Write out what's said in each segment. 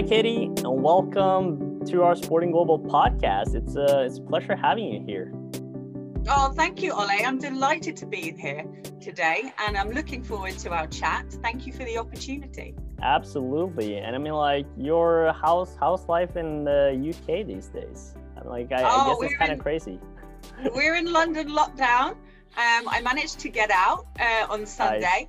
Hi, Katie, and welcome to our Sporting Global podcast. It's a, it's a pleasure having you here. Oh, thank you, Ole. I'm delighted to be here today, and I'm looking forward to our chat. Thank you for the opportunity. Absolutely, and I mean, like your house house life in the UK these days. I'm like, I, Oh, I guess it's kind of crazy. We're in London lockdown. Um, I managed to get out uh, on Sunday,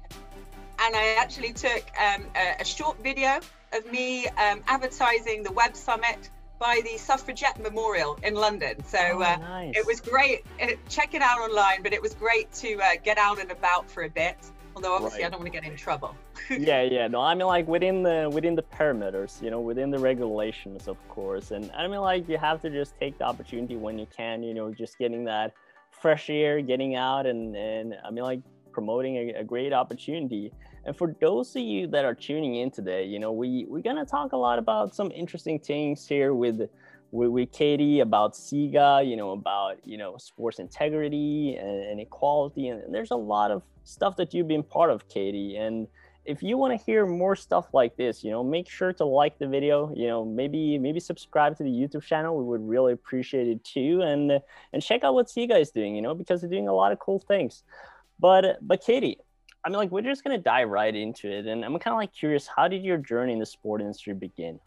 and I actually took um, a, a short video of me um, advertising the Web Summit by the Suffragette Memorial in London. So Oh, uh, nice. it was great. Uh, check it out online, but it was great to uh, get out and about for a bit. Although obviously I don't want to get in trouble. yeah, yeah. No, I mean like within the within the parameters, you know, within the regulations, of course. And I mean like you have to just take the opportunity when you can, you know, just getting that fresh air, getting out, and and I mean like promoting a, a great opportunity. And for those of you that are tuning in today, you know, we we're gonna talk a lot about some interesting things here with with, with Katie about SIGA, you know, about you know sports integrity and, and equality, and, and there's a lot of stuff that you've been part of, Katie. And if you want to hear more stuff like this, you know, make sure to like the video. You know, maybe maybe subscribe to the YouTube channel. We would really appreciate it too, and and check out what SIGA is doing. You know, because they're doing a lot of cool things. But but Katie, I mean, like we're just gonna dive right into it, and I'm kind of like curious, how did your journey in the sport industry begin?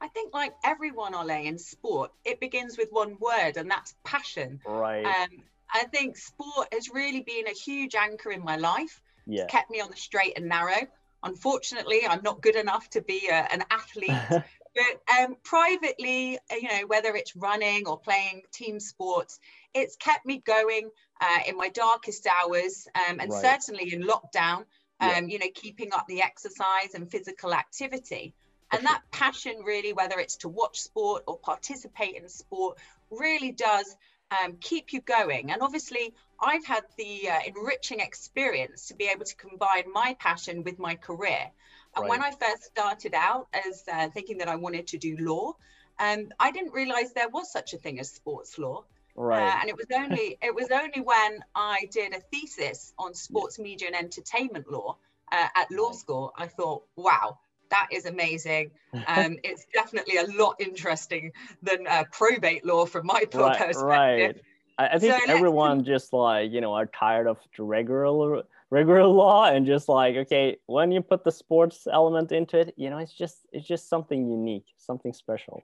I think, like everyone, Ole, in sport, it begins with one word, and that's passion. Right. Um, I think sport has really been a huge anchor in my life. yeah. It's kept me on the straight and narrow. Unfortunately, I'm not good enough to be a, an athlete. but um, privately, uh, you know, whether it's running or playing team sports, it's kept me going uh, in my darkest hours, um, and Right. certainly in lockdown. Um, Yeah. You know, keeping up the exercise and physical activity, and that passion, really, whether it's to watch sport or participate in sport, really does um, keep you going. And obviously, I've had the uh, enriching experience to be able to combine my passion with my career. And when I first started out as uh, thinking that I wanted to do law, um, I didn't realize there was such a thing as sports law. Right. Uh, and it was only it was only when I did a thesis on sports media and entertainment law uh, at law school, I thought, wow, that is amazing. Um, it's definitely a lot interesting than uh, probate law from my right, perspective. right. I, I think So everyone just like you know are tired of the regular regular law and just like okay when you put the sports element into it, you know it's just it's just something unique, something special.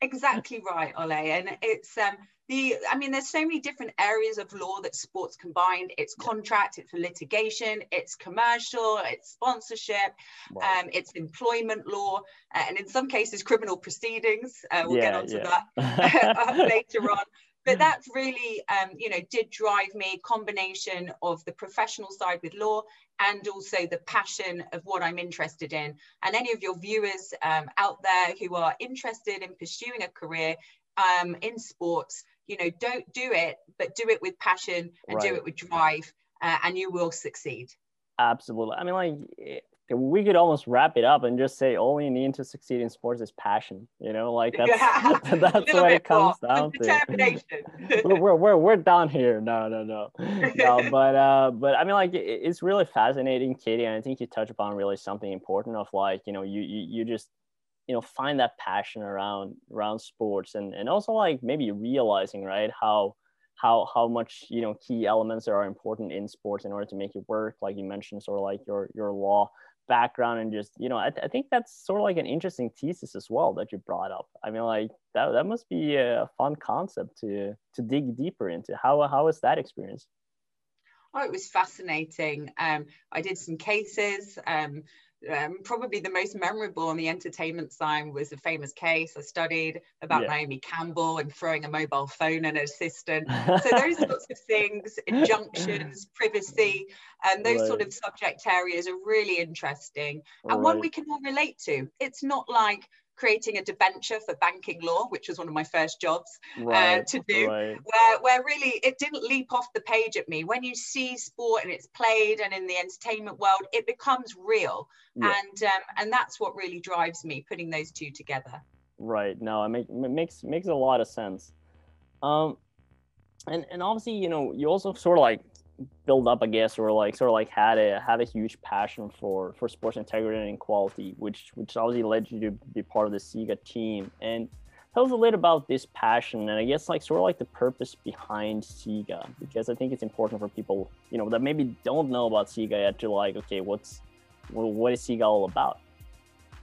Exactly right, Ole. And it's um the I mean, there's so many different areas of law that sports combined. It's contract, it's litigation, it's commercial, it's sponsorship, um, it's employment law, uh, and in some cases, criminal proceedings. Uh, we'll get Yeah, onto yeah. that later on. But that really, um, you know, did drive me combination of the professional side with law and also the passion of what I'm interested in. And any of your viewers um, out there who are interested in pursuing a career um, in sports, you know, don't do it, but do it with passion and do it with drive, uh, and you will succeed. Absolutely. I mean, like eh, we could almost wrap it up and just say all you need to succeed in sports is passion. You know, like that's Yeah, that's what it comes more. down to. We're, we're, we're, we're down here. No, no, no, no. But uh, but I mean, like it, it's really fascinating, Katie, and I think you touch upon really something important of like you know you you, you just you know find that passion around around sports and and also like maybe realizing right how how how much you know key elements are important in sports in order to make it work like you mentioned sort of like your your law background and just you know I, I think that's sort of like an interesting thesis as well that you brought up i mean like that, that must be a fun concept to to dig deeper into how how was that experience Oh, it was fascinating. Um, I did some cases. Um, um, probably the most memorable on the entertainment side was a famous case I studied about Yeah. Naomi Campbell and throwing a mobile phone at an assistant. So those sorts of things, injunctions, privacy, and those sort of subject areas are really interesting and one we can all relate to. It's not like creating a debenture for banking law, which was one of my first jobs right, to do. right. where where really it didn't leap off the page at me when you see sport and it's played and in the entertainment world it becomes real Yeah. and um, and that's what really drives me putting those two together Right. No, it, make, it makes makes a lot of sense. Um, and and obviously, you know, you also sort of like built up, I guess, or like sort of like had a had a huge passion for for sports integrity and quality, which which obviously led you to be part of the SIGA team. And tell us a little about this passion and I guess like sort of like the purpose behind SIGA, because I think it's important for people, you know, that maybe don't know about SIGA yet to like, okay, what's what is SIGA all about?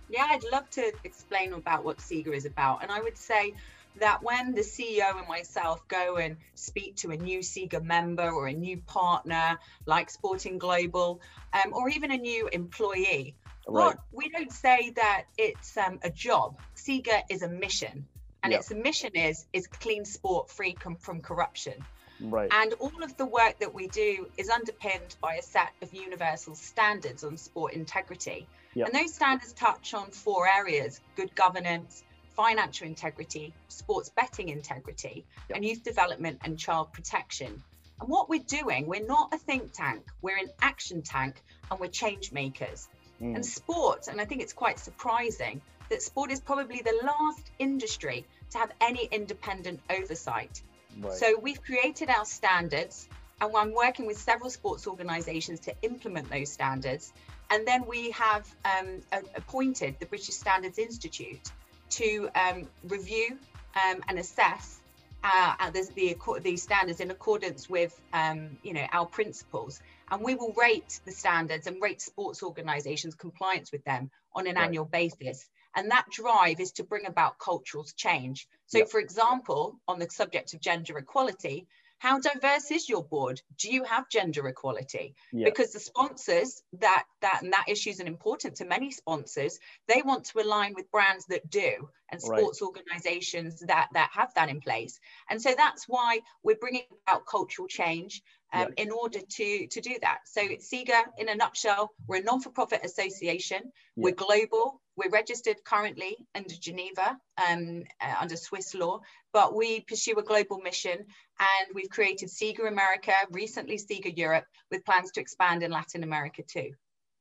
Yeah, I'd love to explain about what SIGA is about. And I would say that when the CEO and myself go and speak to a new SIGA member or a new partner like Sporting Global, um, or even a new employee, right. what, we don't say that it's um, a job. SIGA is a mission, and yep. its mission is is clean sport free com- from corruption. Right. And all of the work that we do is underpinned by a set of universal standards on sport integrity. Yep. And those standards touch on four areas good governance, financial integrity, sports betting integrity, yep. and youth development and child protection. And what we're doing, we're not a think tank, we're an action tank and we're change makers. Mm. And sport, and I think it's quite surprising that sport is probably the last industry to have any independent oversight. Right. So we've created our standards and I'm working with several sports organisations to implement those standards. And then we have um, appointed the British Standards Institute to um, review um, and assess uh, the, the, the, standards in accordance with um, you know our principles and we will rate the standards and rate sports organizations compliance with them on an right. annual basis and that drive is to bring about cultural change so yep. for example on the subject of gender equality how diverse is your board? Do you have gender equality? Yeah. because the sponsors that that and that issue is important to many sponsors. They want to align with brands that do and sports right. organizations that that have that in place. And so that's why we're bringing about cultural change um, yeah. in order to to do that so SIGA in a nutshell we're a non-for-profit association yeah. we're global we're registered currently under Geneva, um, uh, under Swiss law, but we pursue a global mission and we've created SIGA America, recently SIGA Europe, with plans to expand in Latin America too.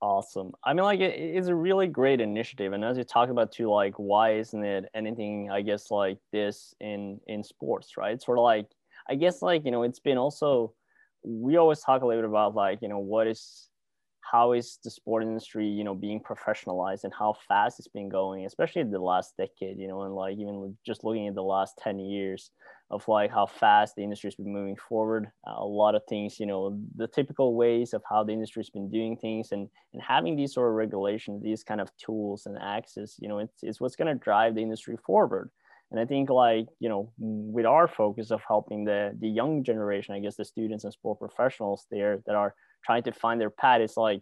Awesome. I mean, like, it, it's a really great initiative. And as you talk about too, like, why isn't it anything, I guess, like this in in sports, right? Sort of like, I guess, like, you know, it's been also, we always talk a little bit about, like, you know, what is how is the sport industry you know being professionalized and how fast it's been going especially the last decade you know and like even just looking at the last 10 years of like how fast the industry's been moving forward. Uh, a lot of things you know the typical ways of how the industry's been doing things and and having these sort of regulations these kind of tools and access you know it's, it's what's going to drive the industry forward and i think like you know with our focus of helping the the young generation i guess the students and sport professionals there that are trying to find their path it's like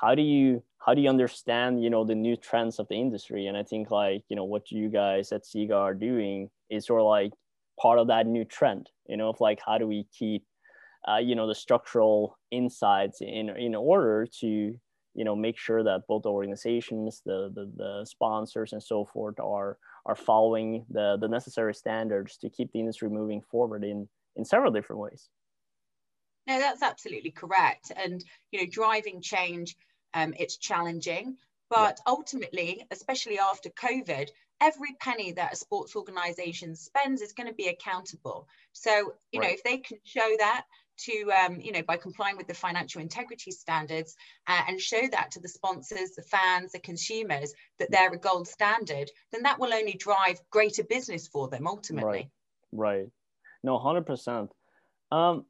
how do you how do you understand you know the new trends of the industry? And i think like you know what you guys at SIGA are doing is sort of like part of that new trend you know of like how do we keep uh, you know the structural insights in in order to you know make sure that both organizations the, the the sponsors and so forth are are following the the necessary standards to keep the industry moving forward in in several different ways no, that's absolutely correct. And you know, driving change, um, it's challenging, but yeah. ultimately, especially after COVID, every penny that a sports organization spends is going to be accountable. So, you right. know, if they can show that to, um, you know, by complying with the financial integrity standards uh, and show that to the sponsors, the fans, the consumers that they're a gold standard, then that will only drive greater business for them ultimately. Right. Right. No, 100%. Um,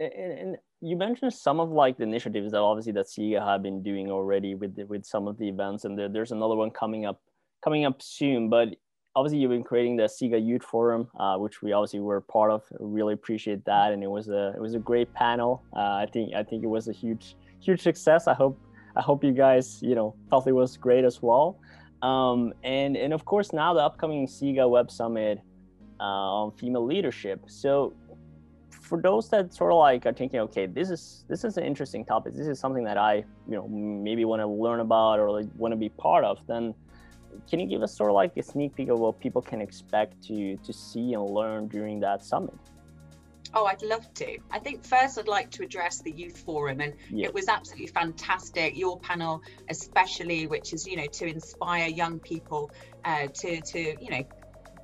and, and you mentioned some of like the initiatives that obviously that SIGA have been doing already with the, with some of the events, and there, there's another one coming up coming up soon. But obviously, you've been creating the SIGA Youth Forum, uh, which we obviously were part of. Really appreciate that, and it was a it was a great panel. Uh, I think I think it was a huge huge success. I hope I hope you guys you know felt it was great as well. Um, and and of course now the upcoming SIGA Web Summit uh, on female leadership. So for those that sort of like are thinking, okay, this is this is an interesting topic. This is something that I, you know, maybe want to learn about or like want to be part of. Then, can you give us sort of like a sneak peek of what people can expect to to see and learn during that summit? Oh, I'd love to. I think first I'd like to address the youth forum, and yeah. it was absolutely fantastic. Your panel, especially, which is you know to inspire young people uh, to to you know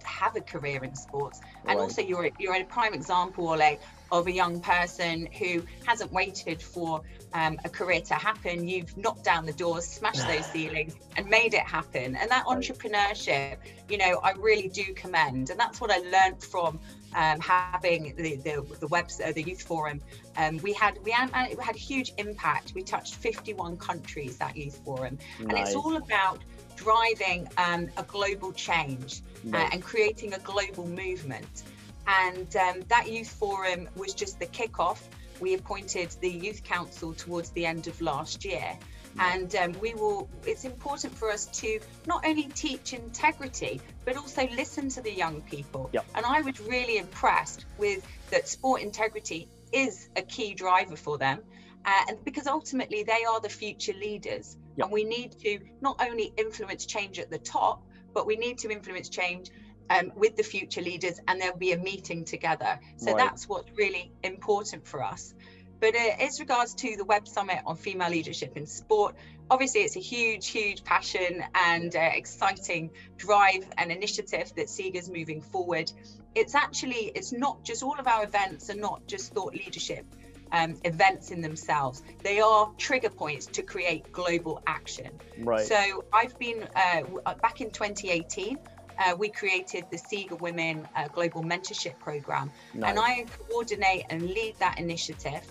have a career in sports and also you're you're a prime example Ole, of a young person who hasn't waited for um, a career to happen. You've knocked down the doors, smashed those ceilings, and made it happen. And that entrepreneurship, you know, I really do commend. And that's what I learned from um, having the the, the web uh, the youth forum. Um, we had we had, we had huge impact. We touched 51 countries that youth forum, nice. and it's all about driving um, a global change uh, and creating a global movement. And um, that youth forum was just the kickoff. We appointed the youth council towards the end of last year. And um, we will, it's important for us to not only teach integrity, but also listen to the young people. Yep. And I was really impressed with that sport integrity is a key driver for them. Uh, and because ultimately they are the future leaders. Yep. And we need to not only influence change at the top, but we need to influence change um, with the future leaders and there'll be a meeting together. So right. that's what's really important for us. But uh, as regards to the Web Summit on female leadership in sport, obviously it's a huge, huge passion and uh, exciting drive and initiative that SIGA's moving forward. It's actually, it's not just all of our events are not just thought leadership um, events in themselves. They are trigger points to create global action. Right. So I've been uh, uh back in 2018. Uh, we created the SIGA Women uh, Global Mentorship Program, nice. and I coordinate and lead that initiative.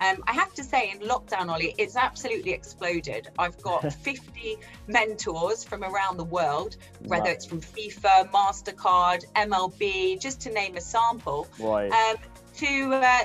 Um, I have to say, in lockdown, Ollie, it's absolutely exploded. I've got 50 mentors from around the world, whether it's from FIFA, MasterCard, MLB, just to name a sample, right. um, to uh,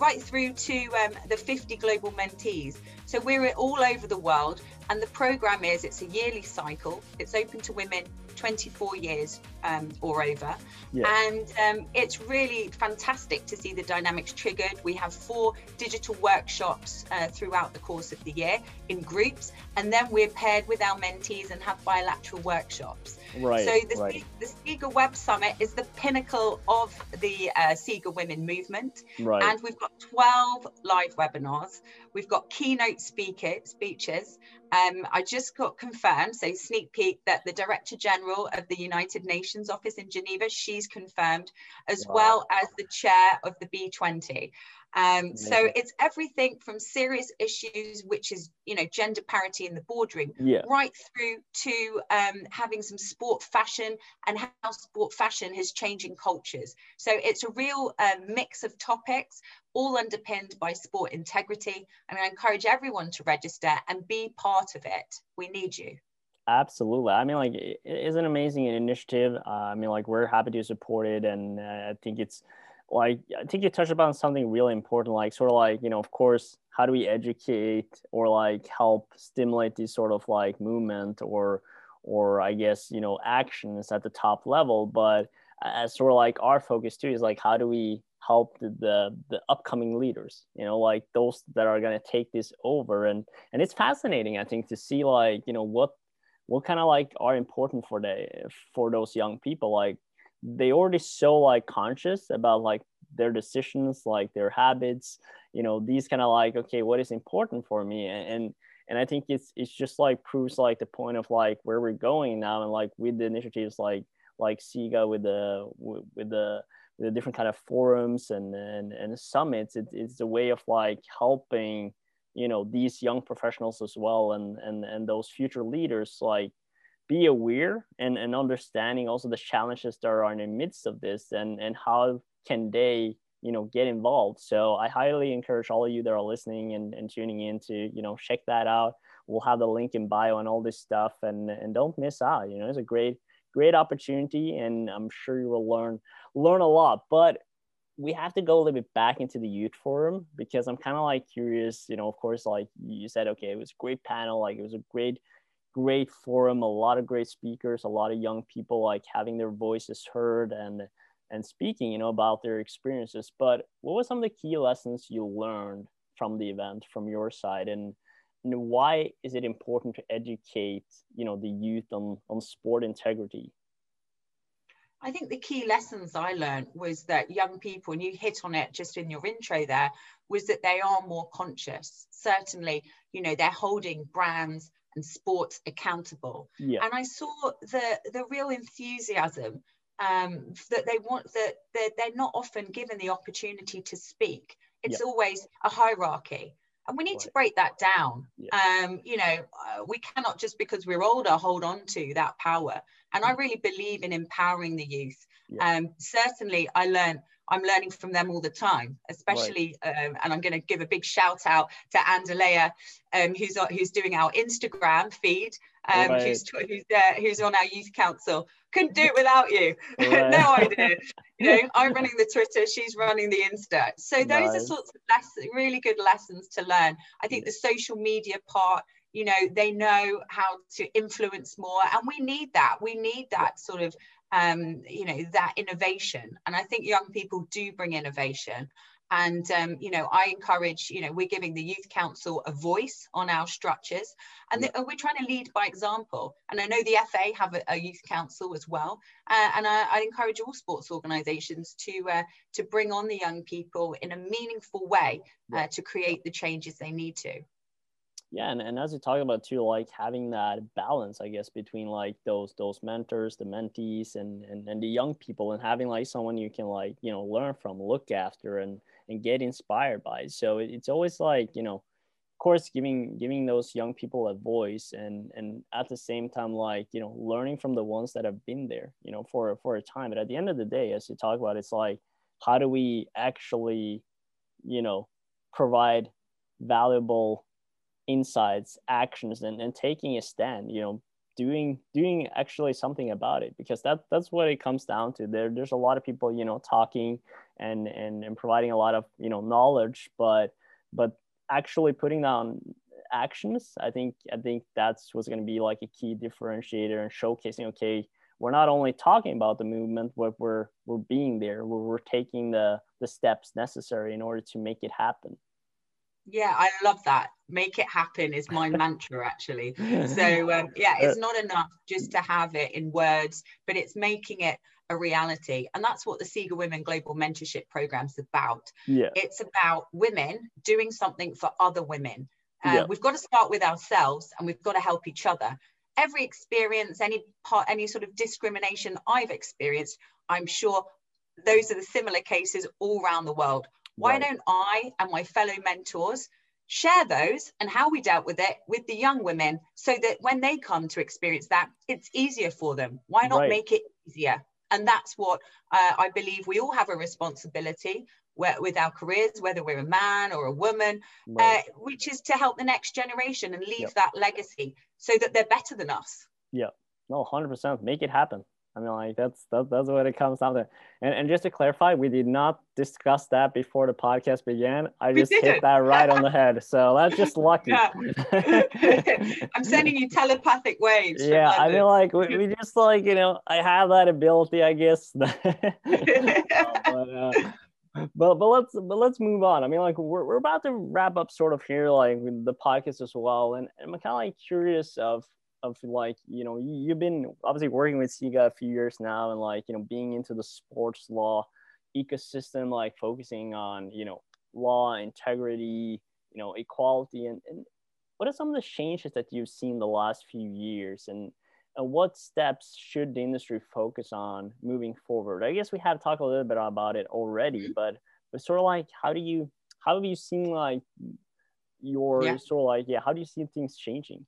right through to um, the 50 global mentees. So we're all over the world, and the program is it's a yearly cycle. It's open to women 24 years um, or over. Yeah. And um, it's really fantastic to see the dynamics triggered. We have four digital workshops uh, throughout the course of the year in groups, and then we're paired with our mentees and have bilateral workshops. Right. So the, right. the SIGA Web Summit is the pinnacle of the uh, SIGA Women movement. Right. And we've got 12 live webinars. We've got keynote speaker, speeches. Um, I just got confirmed, so sneak peek, that the Director General of the United Nations office in Geneva, she's confirmed, as wow. well as the chair of the B20. Um, so it's everything from serious issues, which is you know gender parity in the boardroom, yeah. right through to um, having some sport fashion and how sport fashion is changing cultures. So it's a real uh, mix of topics, all underpinned by sport integrity. And I encourage everyone to register and be part of it. We need you. Absolutely. I mean, like, it is an amazing initiative. Uh, I mean, like, we're happy to support it, and uh, I think it's like I think you touched upon something really important, like sort of like you know, of course, how do we educate or like help stimulate these sort of like movement or or I guess you know actions at the top level, but as sort of like our focus too is like how do we help the, the, the upcoming leaders you know like those that are going to take this over and and it's fascinating i think to see like you know what what kind of like are important for the for those young people? Like they already so like conscious about like their decisions like their habits you know these kind of like okay what is important for me? And and i think it's it's just like proves like the point of like where we're going now and like with the initiatives like like siga with the with the the different kind of forums and and, and summits it, it's a way of like helping you know these young professionals as well and and and those future leaders like be aware and, and understanding also the challenges that are in the midst of this and, and how can they you know get involved. So i highly encourage all of you that are listening and, and tuning in to you know check that out. We'll have the link in bio and all this stuff and and don't miss out. You know it's a great great opportunity and i'm sure you will learn learn a lot. But we have to go a little bit back into the youth forum because i'm kind of like curious you know of course like you said okay it was a great panel like it was a great great forum, a lot of great speakers, a lot of young people like having their voices heard and and speaking, you know, about their experiences. But what were some of the key lessons you learned from the event from your side and, and why is it important to educate, you know, the youth on, on sport integrity? I think the key lessons I learned was that young people, and you hit on it just in your intro there, was that they are more conscious. Certainly, you know, they're holding brands and sports accountable. Yeah. And I saw the the real enthusiasm um, that they want that they're, they're not often given the opportunity to speak. It's yep. always a hierarchy. And we need right. to break that down. Yeah. Um, you know, uh, we cannot just because we're older hold on to that power. And I mm. really believe in empowering the youth. Yeah. Um, certainly, I learned I'm learning from them all the time, especially, right. um, and I'm going to give a big shout out to Andalea, um, who's who's doing our Instagram feed, um, right. who's who's, uh, who's on our youth council. Couldn't do it without you. Right. no idea. You know, I'm running the Twitter, she's running the Insta. So those nice. are sorts of lessons, really good lessons to learn. I think the social media part you know they know how to influence more and we need that we need that sort of um, you know, that innovation. And I think young people do bring innovation. And, um, you know, I encourage, you know, we're giving the Youth Council a voice on our structures and we're trying to lead by example. And I know the FA have a, a Youth Council as well. Uh, and I, I, encourage all sports organisations to, uh, to bring on the young people in a meaningful way uh, to create the changes they need to yeah and, and as you talk about too like having that balance i guess between like those those mentors the mentees and, and and the young people and having like someone you can like you know learn from look after and and get inspired by. So it, it's always like you know of course giving giving those young people a voice and and at the same time like you know learning from the ones that have been there you know for for a time. But at the end of the day as you talk about it's like how do we actually you know provide valuable insights actions and, and taking a stand you know doing doing actually something about it. Because that that's what it comes down to. There there's a lot of people you know talking and and, and providing a lot of you know knowledge but but actually putting down actions i think i think that's what's going to be like a key differentiator and showcasing okay we're not only talking about the movement but we're we're being there. We're, we're taking the the steps necessary in order to make it happen yeah, I love that. Make it happen is my mantra, actually. So, um, yeah, it's not enough just to have it in words, but it's making it a reality. And that's what the SIGA Women Global Mentorship Program is about. Yeah. It's about women doing something for other women. Uh, yeah. We've got to start with ourselves and we've got to help each other. Every experience, any part, any sort of discrimination I've experienced, I'm sure those are the similar cases all around the world. Why right. don't I and my fellow mentors share those and how we dealt with it with the young women so that when they come to experience that, it's easier for them? Why not right. make it easier? And that's what uh, I believe we all have a responsibility with our careers, whether we're a man or a woman, right. uh, which is to help the next generation and leave yep. that legacy so that they're better than us. Yeah, no, 100%. Make it happen. I mean, like that's that, that's what it comes down to. And and just to clarify, we did not discuss that before the podcast began. I just hit that right on the head. So that's just lucky. I'm sending you telepathic waves. Yeah, I mean, like we, we, just like you know, I have that ability, I guess. but, uh, but but let's but let's move on. I mean, like we're, we're about to wrap up sort of here, like the podcast as well, and, and I'm kind of like curious of of like you know you've been obviously working with SIGA a few years now and like you know being into the sports law ecosystem like focusing on you know law integrity you know equality and, and what are some of the changes that you've seen the last few years and and what steps should the industry focus on moving forward i guess we have talked a little bit about it already mm-hmm. but but sort of like how do you how have you seen like your yeah. sort of like yeah how do you see things changing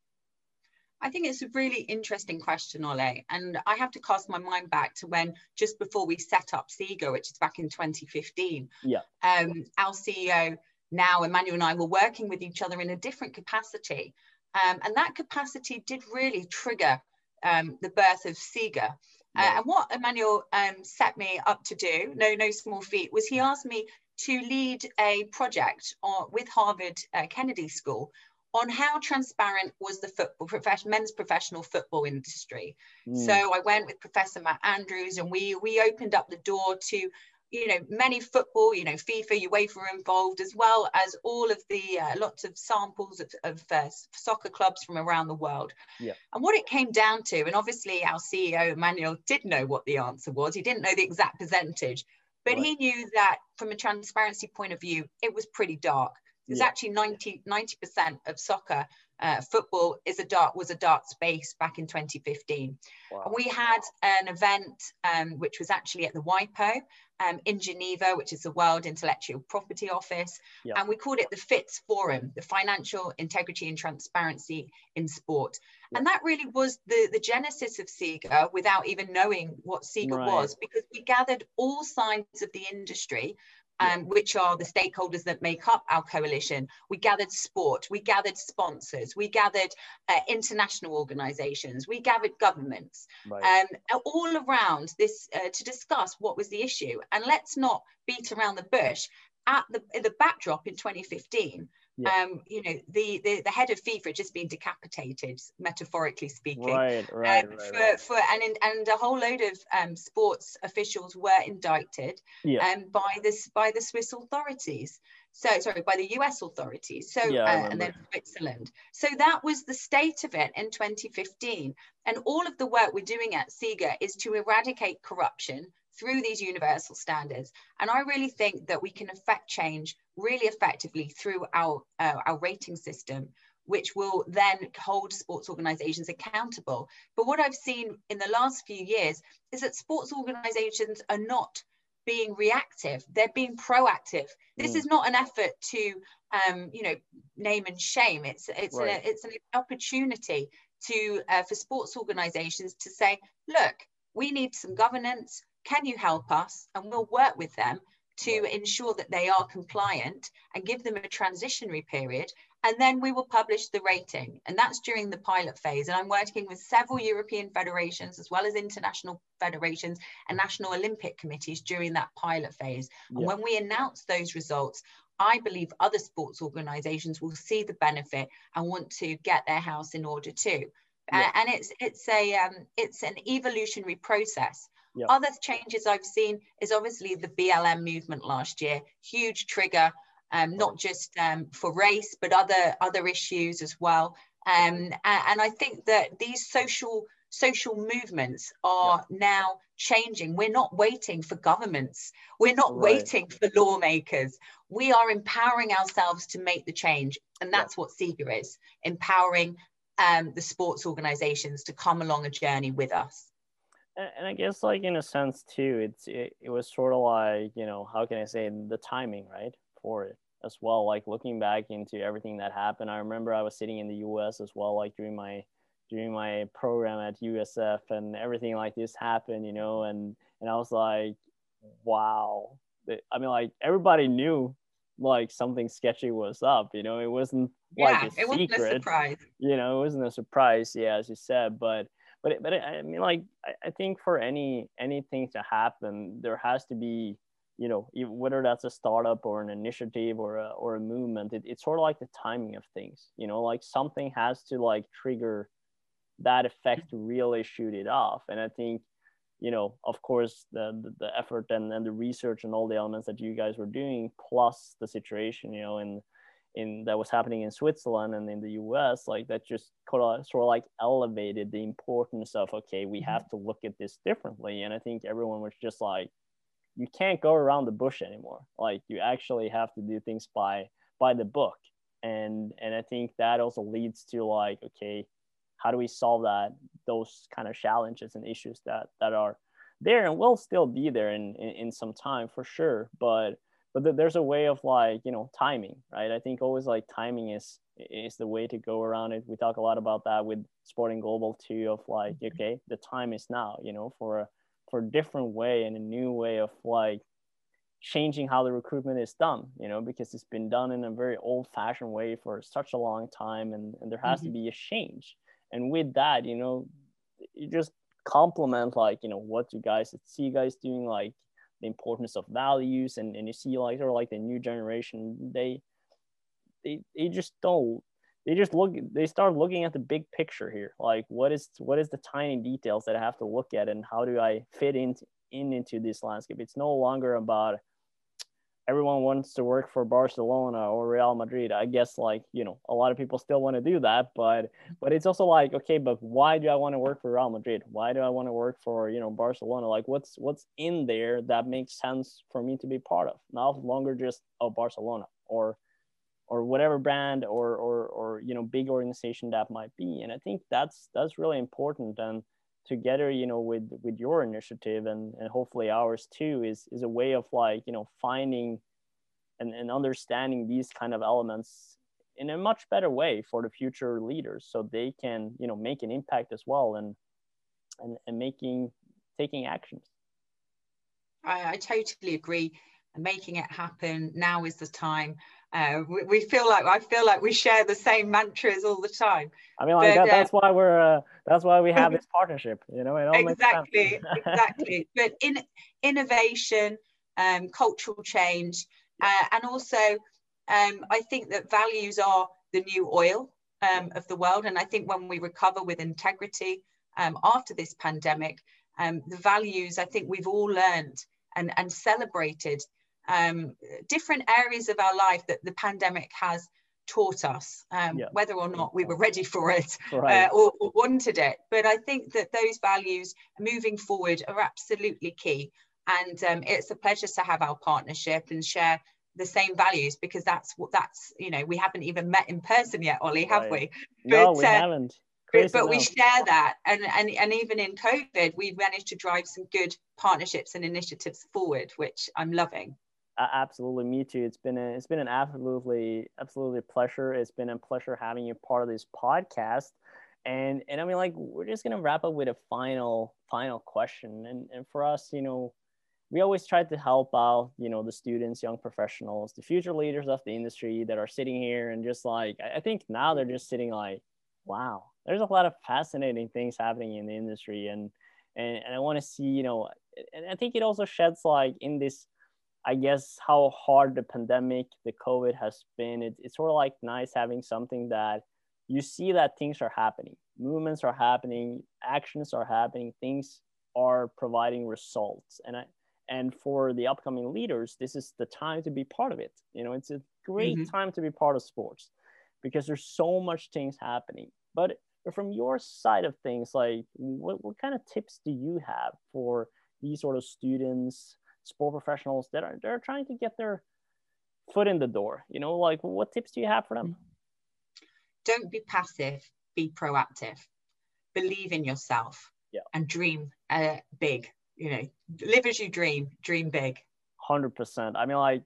I think it's a really interesting question, Ole. And I have to cast my mind back to when just before we set up SIGA, which is back in 2015. Yeah. Um, our CEO now, Emmanuel and I were working with each other in a different capacity. Um, and that capacity did really trigger um, the birth of SIGA. Uh, and what Emmanuel um, set me up to do, no, no small feat, was he asked me to lead a project on, with Harvard uh, Kennedy School on how transparent was the football profession, men's professional football industry. Mm. So I went with Professor Matt Andrews, and we we opened up the door to you know many football you know fifa uefa involved as well as all of the uh, lots of samples of, of uh, soccer clubs from around the world yeah. and what it came down to and obviously our ceo emmanuel did know what the answer was he didn't know the exact percentage but right. he knew that from a transparency point of view it was pretty dark There's yeah. actually 90 percent of soccer uh, football is a dart was a dart space back in 2015. Wow. And we had an event um, which was actually at the WIPO um, in Geneva, which is the World Intellectual Property Office, yeah. and we called it the FITS Forum, the Financial Integrity and Transparency in Sport. Yeah. And that really was the, the genesis of SIGA without even knowing what SIGA right. was, because we gathered all sides of the industry um, which are the stakeholders that make up our coalition. We gathered sport, we gathered sponsors, we gathered uh, international organizations, we gathered governments, right. um, all around this uh, to discuss what was the issue. And let's not beat around the bush. At the, the backdrop in 2015, yeah. um, you know, the, the, the head of FIFA had just been decapitated, metaphorically speaking. Right, right, um, right, for, right. for and in, and a whole load of um, sports officials were indicted yeah. um, by this by the Swiss authorities. So sorry, by the US authorities. So yeah, uh, and then Switzerland. So that was the state of it in 2015. And all of the work we're doing at SIGA is to eradicate corruption through these universal standards. And I really think that we can affect change really effectively through our, uh, our rating system, which will then hold sports organizations accountable. But what I've seen in the last few years is that sports organizations are not being reactive they're being proactive this mm. is not an effort to um, you know name and shame it's it's right. it's an opportunity to uh, for sports organizations to say look we need some governance can you help us? And we'll work with them to ensure that they are compliant and give them a transitionary period. And then we will publish the rating. And that's during the pilot phase. And I'm working with several European federations, as well as international federations and national Olympic committees during that pilot phase. Yeah. And when we announce those results, I believe other sports organizations will see the benefit and want to get their house in order too. Yeah. and it's it's a um, it's an evolutionary process Other changes I've seen is obviously the BLM movement last year, huge trigger, um, not just um, for race, but other other issues as well. Um, and, I think that these social social movements are now changing. We're not waiting for governments. We're not right. waiting for lawmakers. We are empowering ourselves to make the change. And that's what SIGA is, empowering um, the sports organizations to come along a journey with us and I guess like in a sense too, it's it, it was sort of like you know how can I say the timing right for it as well. Like looking back into everything that happened, I remember I was sitting in the U.S. as well, like during my during my program at USF, and everything like this happened, you know, and and I was like, wow. I mean, like everybody knew like something sketchy was up, you know. It wasn't yeah, like a it secret, wasn't a surprise. You know, it wasn't a surprise, yeah, as you said, but but but I mean, like I, think for any anything to happen, there has to be you know whether that's a startup or an initiative or a, or a movement it, it's sort of like the timing of things you know like something has to like trigger that effect to really shoot it off. And i think you know of course the, the, the effort and, and the research and all the elements that you guys were doing plus the situation you know and in that was happening in Switzerland and in the US, like that just sort of, sort of like elevated the importance of okay, we mm-hmm. have to look at this differently. And I think everyone was just like, you can't go around the bush anymore. Like you actually have to do things by by the book. And and I think that also leads to like, okay, how do we solve that those kind of challenges and issues that that are there and will still be there in, in, in some time for sure. But but th- there's a way of like you know timing right i think always like timing is is the way to go around it we talk a lot about that with sporting global too of like mm-hmm. okay the time is now you know for a for a different way and a new way of like changing how the recruitment is done you know because it's been done in a very old fashioned way for such a long time and, and there has mm-hmm. to be a change and with that you know you just complement like you know what you guys see you guys doing like the importance of values and, and you see like or like the new generation they they they just don't they just look they start looking at the big picture here. Like what is what is the tiny details that i have to look at and how do i fit into in into this landscape? It's no longer about everyone wants to work for Barcelona or Real Madrid. I guess like, you know, a lot of people still want to do that, but but it's also like, okay, but why do I want to work for Real Madrid? Why do I want to work for, you know, Barcelona? Like what's what's in there that makes sense for me to be part of? Not longer just oh Barcelona or or whatever brand or or or you know big organization that might be and i think that's that's really important and together you know with with your initiative and and hopefully ours too is is a way of like you know finding and, and understanding these kind of elements in a much better way for the future leaders so they can you know make an impact as well and and, and making taking actions. I, I totally agree. Making it happen now is the time uh, we, we, feel like I feel like we share the same mantras all the time. I mean, like but, that, that's uh, why we're uh, that's why we have this partnership. You know, exactly, exactly. But in innovation, um, cultural change, uh, and also um, I think that values are the new oil um, of the world. And I think when we recover with integrity um, after this pandemic, um, the values I think we've all learned and and celebrated um, different areas of our life that the pandemic has taught us, um, yeah. whether or not we were ready for it right. uh, or, or, wanted it. But I think that those values moving forward are absolutely key. And um, it's a pleasure to have our partnership and share the same values because that's what that's, you know, we haven't even met in person yet, Ollie, have right. we? But, no, we uh, haven't. Crazy but, we share that and, and and even in covid we've managed to drive some good partnerships and initiatives forward which i'm loving absolutely me too. It's been a, it's been an absolutely absolutely pleasure. It's been a pleasure having you part of this podcast. And and i mean like we're just gonna wrap up with a final final question. And and for us you know we always try to help out you know the students young professionals the future leaders of the industry that are sitting here and just like i think now they're just sitting like wow there's a lot of fascinating things happening in the industry. And and, and i want to see you know and i think it also sheds like in this I guess how hard the pandemic, the COVID has been, it, it's sort of like nice having something that you see that things are happening, movements are happening, actions are happening, things are providing results. And I, and for the upcoming leaders, this is the time to be part of it. You know, it's a great mm-hmm. time to be part of sports because there's so much things happening. But from your side of things, like what, what kind of tips do you have for these sort of students? Sport professionals that are they're trying to get their foot in the door you know like what tips do you have for them don't be passive be proactive believe in yourself yeah. and dream uh, big you know live as you dream dream big 100% i mean like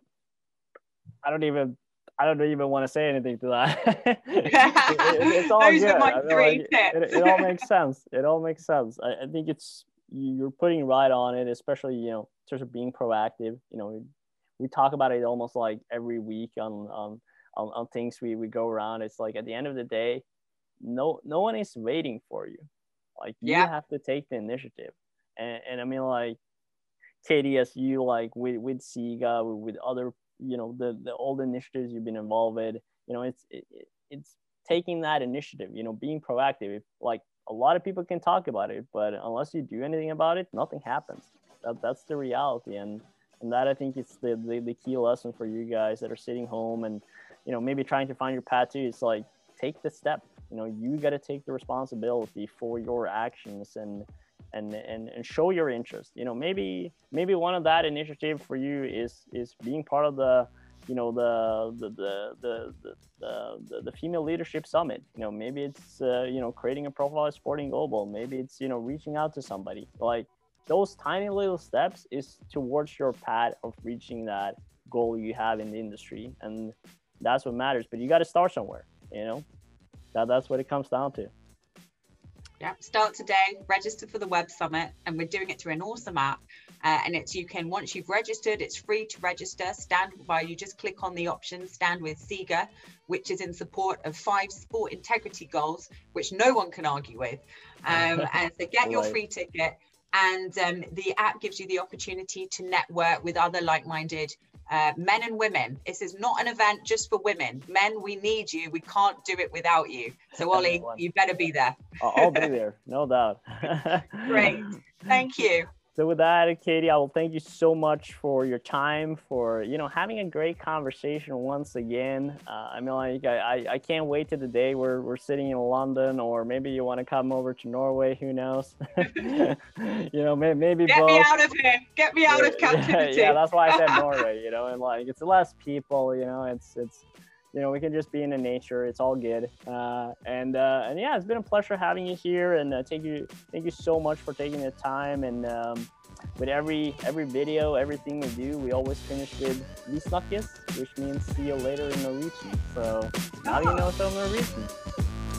i don't even I don't even want to say anything to that. it, it, it's all Those good. Are my three like, tips. It, it, all makes sense. It all makes sense. I, I think it's you're putting right on it, especially you know in terms of being proactive. You know, we talk about it almost like every week on on on, on things we, we go around. It's like at the end of the day, no no one is waiting for you. Like you yeah. have to take the initiative. And and I mean like Katie, as you like with with SIGA, with other you know the the old initiatives you've been involved with, you know it's it, it's taking that initiative. You know, being proactive. Like a lot of people can talk about it, but unless you do anything about it, nothing happens. That, that's the reality. And, and that I think is the, the, the key lesson for you guys that are sitting home and, you know, maybe trying to find your path too. It's like, take the step, you know, you got to take the responsibility for your actions and, and, and, and show your interest, you know, maybe, maybe one of that initiative for you is, is being part of the, you know the the the the the, the, female leadership summit. You know maybe it's uh, you know creating a profile at sporting global. Maybe it's you know reaching out to somebody. Like those tiny little steps is towards your path of reaching that goal you have in the industry. And that's what matters. But you got to start somewhere you know? That that's what it comes down to. Yeah, start today, register for the Web Summit, and we're doing it through an awesome app. Uh, and it's you can once you've registered, it's free to register. Stand by, you just click on the option Stand with SIGA, which is in support of five sport integrity goals, which no one can argue with. Um, and so get your free ticket. And um, the app gives you the opportunity to network with other like minded uh, men and women. This is not an event just for women. Men, we need you. We can't do it without you. So, Ollie, you better be there. I'll be there, no doubt. Great. Thank you. So with that, Katie, I will thank you so much for your time, for you know having a great conversation once again. Uh, I mean, like I, I can't wait to the day where we're sitting in London, or maybe you want to come over to Norway. Who knows? you know, maybe, maybe get both. me out of here. Get me out of captivity. Yeah, yeah, that's why I said Norway. You know, and like it's less people. You know, it's it's you know we can just be in the nature. It's all good. Uh, and uh, and yeah it's been a pleasure having you here. And uh, thank you thank you so much for taking the time. And um, with every every video everything we do we always finish with vi snakkes which means see you later in norwegian so now you know some norwegian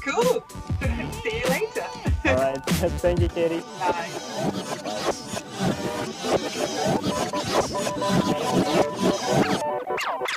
cool. See you later. All right. Thank you katie. Bye. Bye.